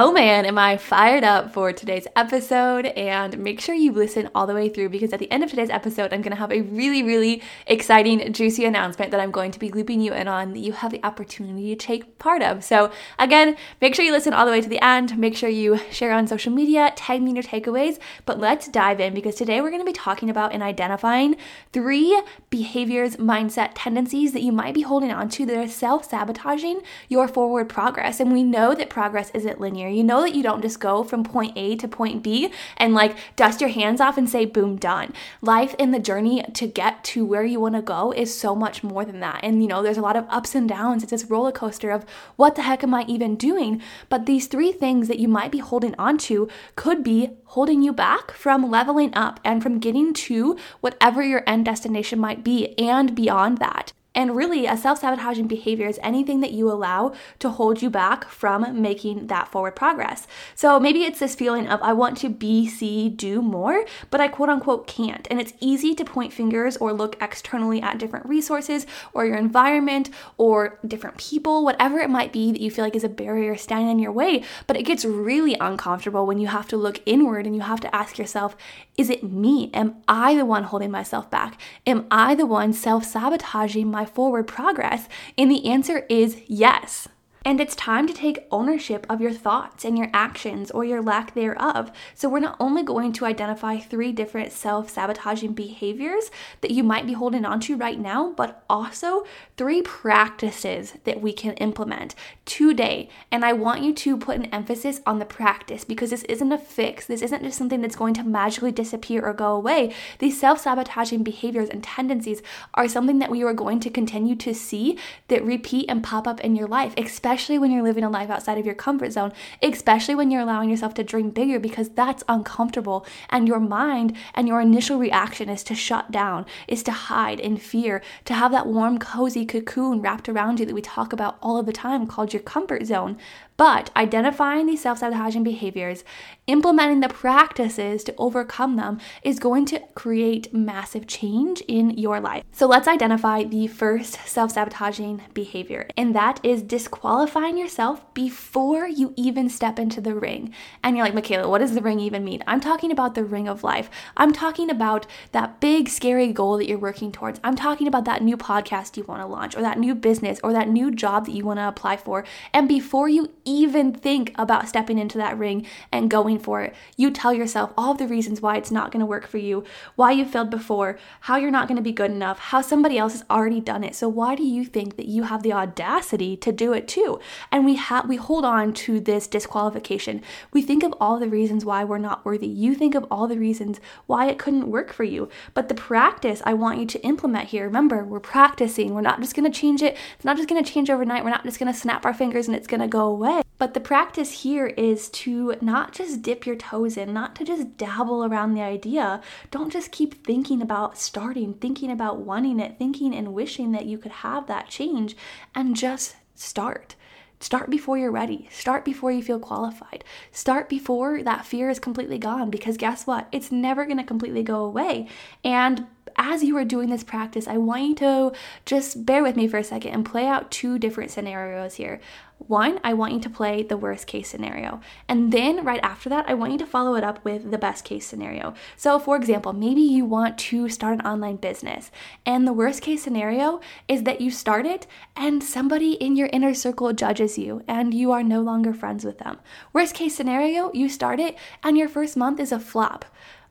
Oh man, am I fired up for today's episode? And make sure you listen all the way through because at the end of today's episode, I'm going to have a really, really exciting, juicy announcement that I'm going to be looping you in on that you have the opportunity to take part of. So, again, make sure you listen all the way to the end. Make sure you share on social media, tag me in your takeaways. But let's dive in because today we're going to be talking about and identifying three behaviors, mindset, tendencies that you might be holding on to that are self sabotaging your forward progress. And we know that progress isn't linear. You know that you don't just go from point A to point B and like dust your hands off and say, boom, done. Life in the journey to get to where you want to go is so much more than that. And you know, there's a lot of ups and downs. It's this roller coaster of what the heck am I even doing? But these three things that you might be holding on to could be holding you back from leveling up and from getting to whatever your end destination might be and beyond that. And really, a self sabotaging behavior is anything that you allow to hold you back from making that forward progress. So maybe it's this feeling of, I want to be, see, do more, but I quote unquote can't. And it's easy to point fingers or look externally at different resources or your environment or different people, whatever it might be that you feel like is a barrier standing in your way. But it gets really uncomfortable when you have to look inward and you have to ask yourself, is it me? Am I the one holding myself back? Am I the one self sabotaging my forward progress? And the answer is yes. And it's time to take ownership of your thoughts and your actions or your lack thereof. So, we're not only going to identify three different self sabotaging behaviors that you might be holding on to right now, but also three practices that we can implement today. And I want you to put an emphasis on the practice because this isn't a fix. This isn't just something that's going to magically disappear or go away. These self sabotaging behaviors and tendencies are something that we are going to continue to see that repeat and pop up in your life, especially when you're living a life outside of your comfort zone, especially when you're allowing yourself to dream bigger because that's uncomfortable. And your mind and your initial reaction is to shut down, is to hide in fear, to have that warm, cozy cocoon wrapped around you that we talk about all of the time called your comfort zone. But identifying these self sabotaging behaviors, implementing the practices to overcome them is going to create massive change in your life. So let's identify the first self sabotaging behavior, and that is disqualifying yourself before you even step into the ring. And you're like, Michaela, what does the ring even mean? I'm talking about the ring of life. I'm talking about that big, scary goal that you're working towards. I'm talking about that new podcast you want to launch, or that new business, or that new job that you want to apply for. And before you even think about stepping into that ring and going for it. You tell yourself all the reasons why it's not going to work for you, why you failed before, how you're not going to be good enough, how somebody else has already done it. So why do you think that you have the audacity to do it too? And we have we hold on to this disqualification. We think of all the reasons why we're not worthy. You think of all the reasons why it couldn't work for you. But the practice I want you to implement here, remember, we're practicing. We're not just going to change it. It's not just going to change overnight. We're not just going to snap our fingers and it's going to go away. But the practice here is to not just dip your toes in, not to just dabble around the idea. Don't just keep thinking about starting, thinking about wanting it, thinking and wishing that you could have that change, and just start. Start before you're ready. Start before you feel qualified. Start before that fear is completely gone because guess what? It's never going to completely go away. And as you are doing this practice, I want you to just bear with me for a second and play out two different scenarios here. One, I want you to play the worst case scenario. And then right after that, I want you to follow it up with the best case scenario. So, for example, maybe you want to start an online business, and the worst case scenario is that you start it and somebody in your inner circle judges you and you are no longer friends with them. Worst case scenario, you start it and your first month is a flop.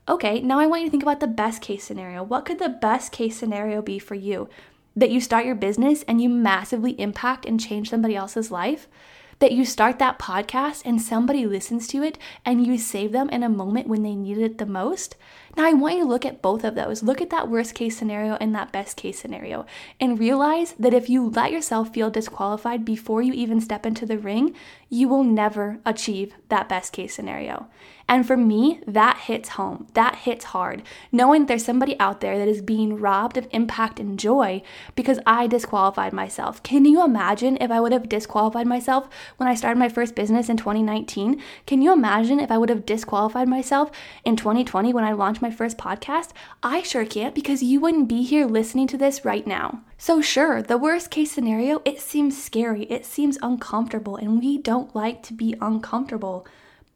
Okay, now I want you to think about the best case scenario. What could the best case scenario be for you? That you start your business and you massively impact and change somebody else's life? That you start that podcast and somebody listens to it and you save them in a moment when they need it the most? Now, I want you to look at both of those. Look at that worst case scenario and that best case scenario, and realize that if you let yourself feel disqualified before you even step into the ring, you will never achieve that best case scenario. And for me, that hits home. That hits hard. Knowing there's somebody out there that is being robbed of impact and joy because I disqualified myself. Can you imagine if I would have disqualified myself when I started my first business in 2019? Can you imagine if I would have disqualified myself in 2020 when I launched my first podcast? I sure can't because you wouldn't be here listening to this right now. So, sure, the worst case scenario, it seems scary, it seems uncomfortable, and we don't like to be uncomfortable.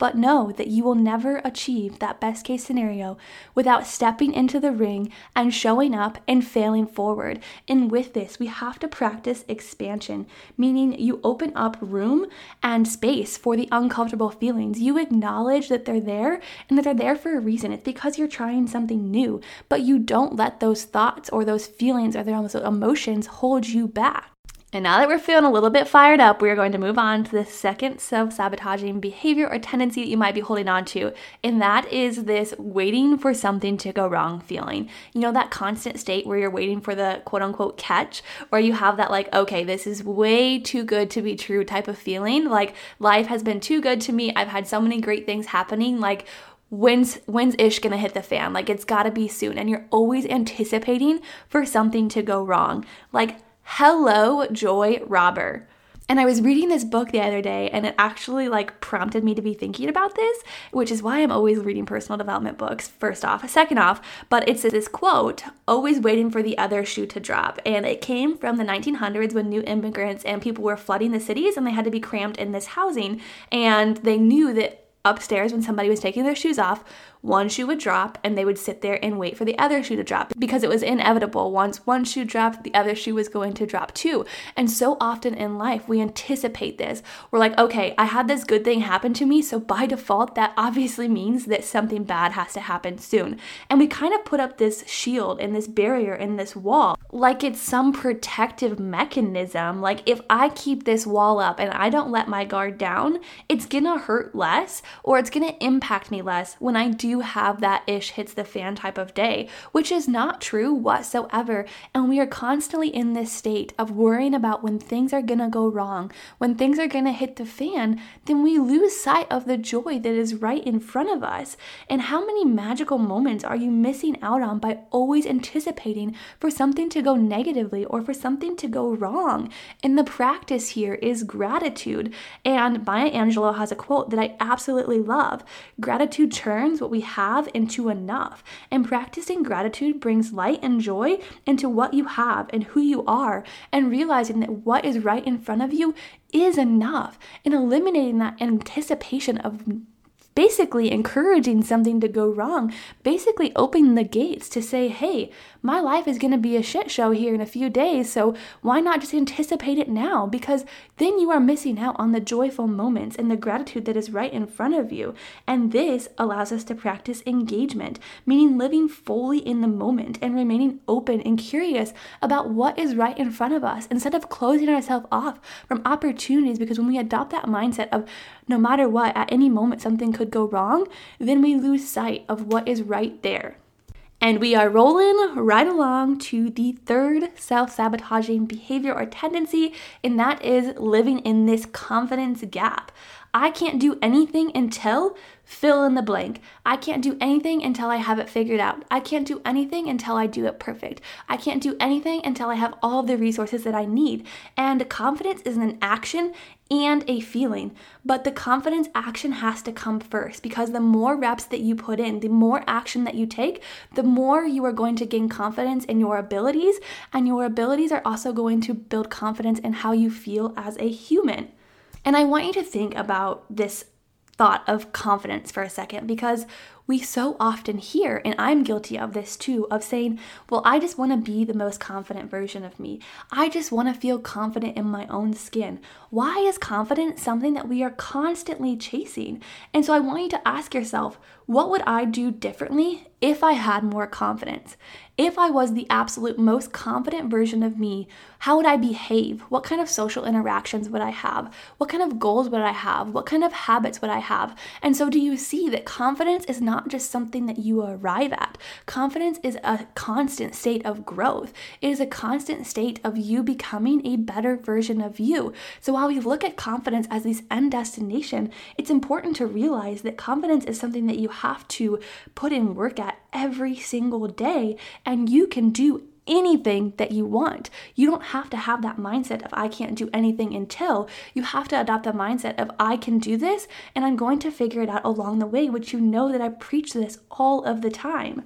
But know that you will never achieve that best case scenario without stepping into the ring and showing up and failing forward. And with this, we have to practice expansion, meaning you open up room and space for the uncomfortable feelings. You acknowledge that they're there and that they're there for a reason. It's because you're trying something new, but you don't let those thoughts or those feelings or those emotions hold you back. And now that we're feeling a little bit fired up, we are going to move on to the second self sabotaging behavior or tendency that you might be holding on to. And that is this waiting for something to go wrong feeling. You know, that constant state where you're waiting for the quote unquote catch, where you have that, like, okay, this is way too good to be true type of feeling. Like, life has been too good to me. I've had so many great things happening. Like, when's when's ish gonna hit the fan like it's gotta be soon and you're always anticipating for something to go wrong like Hello, Joy Robber. And I was reading this book the other day and it actually like prompted me to be thinking about this, which is why I'm always reading personal development books, first off. Second off, but it's this quote, always waiting for the other shoe to drop. And it came from the 1900s when new immigrants and people were flooding the cities and they had to be cramped in this housing. And they knew that upstairs when somebody was taking their shoes off one shoe would drop and they would sit there and wait for the other shoe to drop because it was inevitable. Once one shoe dropped, the other shoe was going to drop too. And so often in life, we anticipate this. We're like, okay, I had this good thing happen to me, so by default, that obviously means that something bad has to happen soon. And we kind of put up this shield and this barrier and this wall like it's some protective mechanism. Like if I keep this wall up and I don't let my guard down, it's gonna hurt less or it's gonna impact me less when I do have that ish hits the fan type of day, which is not true whatsoever. And we are constantly in this state of worrying about when things are gonna go wrong, when things are gonna hit the fan, then we lose sight of the joy that is right in front of us. And how many magical moments are you missing out on by always anticipating for something to go negatively or for something to go wrong? And the practice here is gratitude. And Maya Angelou has a quote that I absolutely love Gratitude turns what we have into enough. And practicing gratitude brings light and joy into what you have and who you are, and realizing that what is right in front of you is enough, and eliminating that anticipation of basically encouraging something to go wrong, basically opening the gates to say, hey, my life is going to be a shit show here in a few days, so why not just anticipate it now? Because then you are missing out on the joyful moments and the gratitude that is right in front of you. And this allows us to practice engagement, meaning living fully in the moment and remaining open and curious about what is right in front of us instead of closing ourselves off from opportunities. Because when we adopt that mindset of no matter what, at any moment something could go wrong, then we lose sight of what is right there. And we are rolling right along to the third self sabotaging behavior or tendency, and that is living in this confidence gap. I can't do anything until fill in the blank. I can't do anything until I have it figured out. I can't do anything until I do it perfect. I can't do anything until I have all the resources that I need. And confidence is an action and a feeling. But the confidence action has to come first because the more reps that you put in, the more action that you take, the more you are going to gain confidence in your abilities. And your abilities are also going to build confidence in how you feel as a human. And I want you to think about this thought of confidence for a second because we so often hear, and I'm guilty of this too, of saying, Well, I just want to be the most confident version of me. I just want to feel confident in my own skin. Why is confidence something that we are constantly chasing? And so I want you to ask yourself, What would I do differently if I had more confidence? If I was the absolute most confident version of me, how would I behave? What kind of social interactions would I have? What kind of goals would I have? What kind of habits would I have? And so, do you see that confidence is not just something that you arrive at? Confidence is a constant state of growth, it is a constant state of you becoming a better version of you. So, while we look at confidence as this end destination, it's important to realize that confidence is something that you have to put in work at every single day, you can do anything that you want. You don't have to have that mindset of I can't do anything until. You have to adopt the mindset of I can do this and I'm going to figure it out along the way, which you know that I preach this all of the time.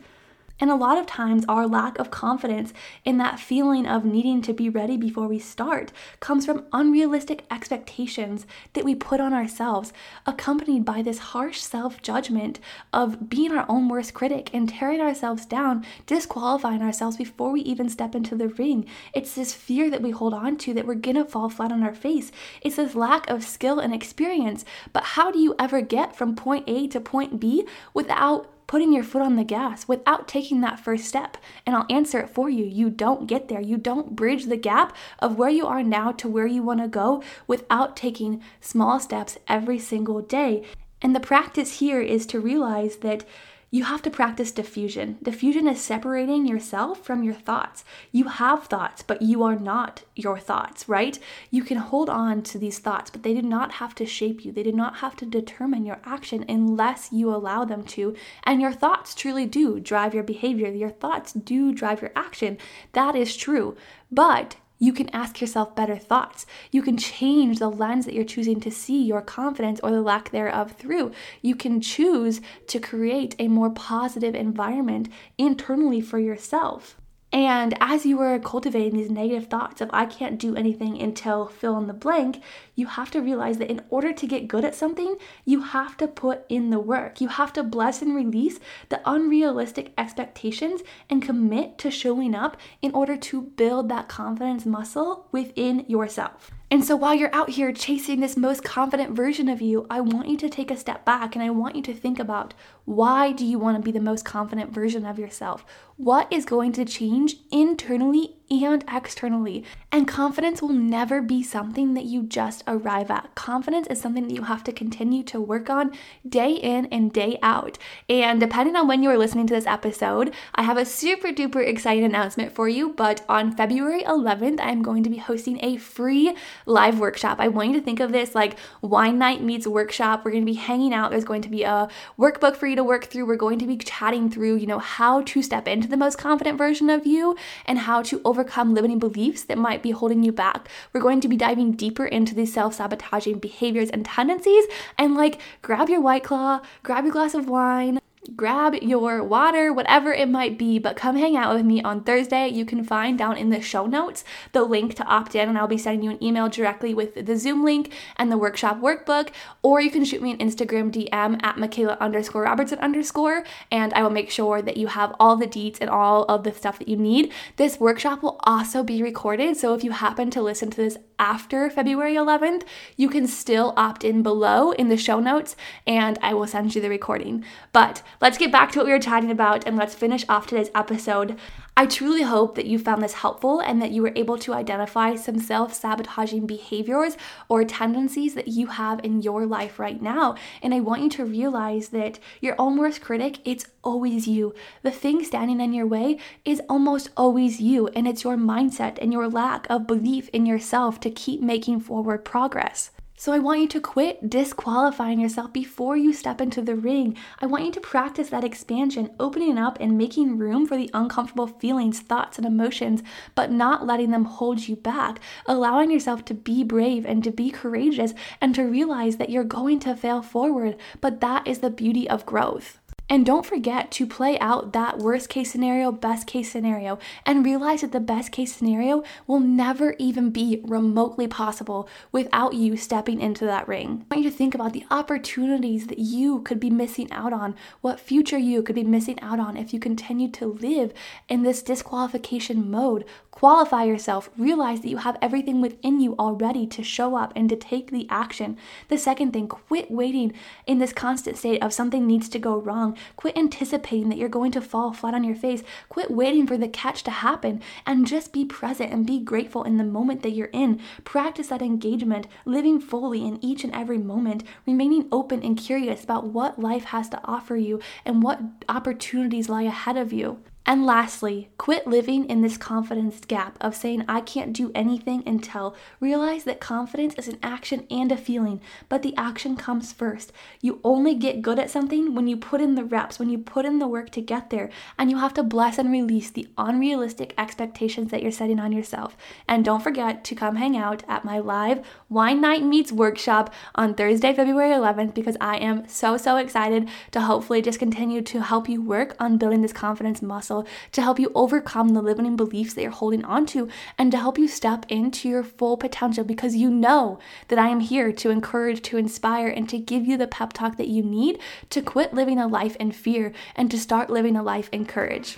And a lot of times, our lack of confidence in that feeling of needing to be ready before we start comes from unrealistic expectations that we put on ourselves, accompanied by this harsh self judgment of being our own worst critic and tearing ourselves down, disqualifying ourselves before we even step into the ring. It's this fear that we hold on to that we're gonna fall flat on our face. It's this lack of skill and experience. But how do you ever get from point A to point B without putting your foot on the gas without taking that first step. And I'll answer it for you. You don't get there. You don't bridge the gap of where you are now to where you want to go without taking small steps every single day. And the practice here is to realize that you have to practice diffusion. Diffusion is separating yourself from your thoughts. You have thoughts, but you are not your thoughts, right? You can hold on to these thoughts, but they do not have to shape you. They do not have to determine your action unless you allow them to. And your thoughts truly do drive your behavior. Your thoughts do drive your action. That is true. But you can ask yourself better thoughts. You can change the lens that you're choosing to see your confidence or the lack thereof through. You can choose to create a more positive environment internally for yourself. And as you are cultivating these negative thoughts of, I can't do anything until fill in the blank, you have to realize that in order to get good at something, you have to put in the work. You have to bless and release the unrealistic expectations and commit to showing up in order to build that confidence muscle within yourself. And so while you're out here chasing this most confident version of you, I want you to take a step back and I want you to think about why do you want to be the most confident version of yourself? What is going to change internally and externally? And confidence will never be something that you just arrive at. Confidence is something that you have to continue to work on day in and day out. And depending on when you are listening to this episode, I have a super duper exciting announcement for you. But on February 11th, I'm going to be hosting a free live workshop. I want you to think of this like wine night meets workshop. We're going to be hanging out. There's going to be a workbook for you to work through. We're going to be chatting through, you know, how to step into the most confident version of you and how to limiting beliefs that might be holding you back. We're going to be diving deeper into these self sabotaging behaviors and tendencies and like grab your white claw, grab your glass of wine, grab your water, whatever it might be, but come hang out with me on Thursday. You can find down in the show notes the link to opt in, and I'll be sending you an email directly with the Zoom link and the workshop workbook, or you can shoot me an Instagram DM at Michaela underscore Robertson underscore, and I will make sure that you have all the deets and all of the stuff that you need. This workshop will also be recorded, so if you happen to listen to this after February 11th, you can still opt in below in the show notes, and I will send you the recording. But let's get back to what we were chatting about and let's finish off today's episode. I truly hope that you found this helpful and that you were able to identify some self sabotaging behaviors or tendencies that you have in your life right now. And I want you to realize that your own worst critic, it's always you. The thing standing in your way is almost always you, and it's your mindset and your lack of belief in yourself to keep making forward progress. So I want you to quit disqualifying yourself before you step into the ring. I want you to practice that expansion, opening up and making room for the uncomfortable feelings, thoughts, and emotions, but not letting them hold you back. Allowing yourself to be brave and to be courageous and to realize that you're going to fail forward, but that is the beauty of growth. And don't forget to play out that worst case scenario, best case scenario, and realize that the best case scenario will never even be remotely possible without you stepping into that ring. I want you to think about the opportunities that you could be missing out on, what future you could be missing out on if you continue to live in this disqualification mode. Qualify yourself, realize that you have everything within you already to show up and to take the action. The second thing, quit waiting in this constant state of something needs to go wrong Quit anticipating that you're going to fall flat on your face. Quit waiting for the catch to happen and just be present and be grateful in the moment that you're in. Practice that engagement, living fully in each and every moment, remaining open and curious about what life has to offer you and what opportunities lie ahead of you. And lastly, quit living in this confidence gap of saying, I can't do anything until. Realize that confidence is an action and a feeling, but the action comes first. You only get good at something when you put in the reps, when you put in the work to get there, and you have to bless and release the unrealistic expectations that you're setting on yourself. And don't forget to come hang out at my live Wine Night Meets workshop on Thursday, February 11th, because I am so, so excited to hopefully just continue to help you work on building this confidence muscle to help you overcome the limiting beliefs that you're holding onto and to help you step into your full potential because you know that I am here to encourage, to inspire, and to give you the pep talk that you need to quit living a life in fear and to start living a life in courage.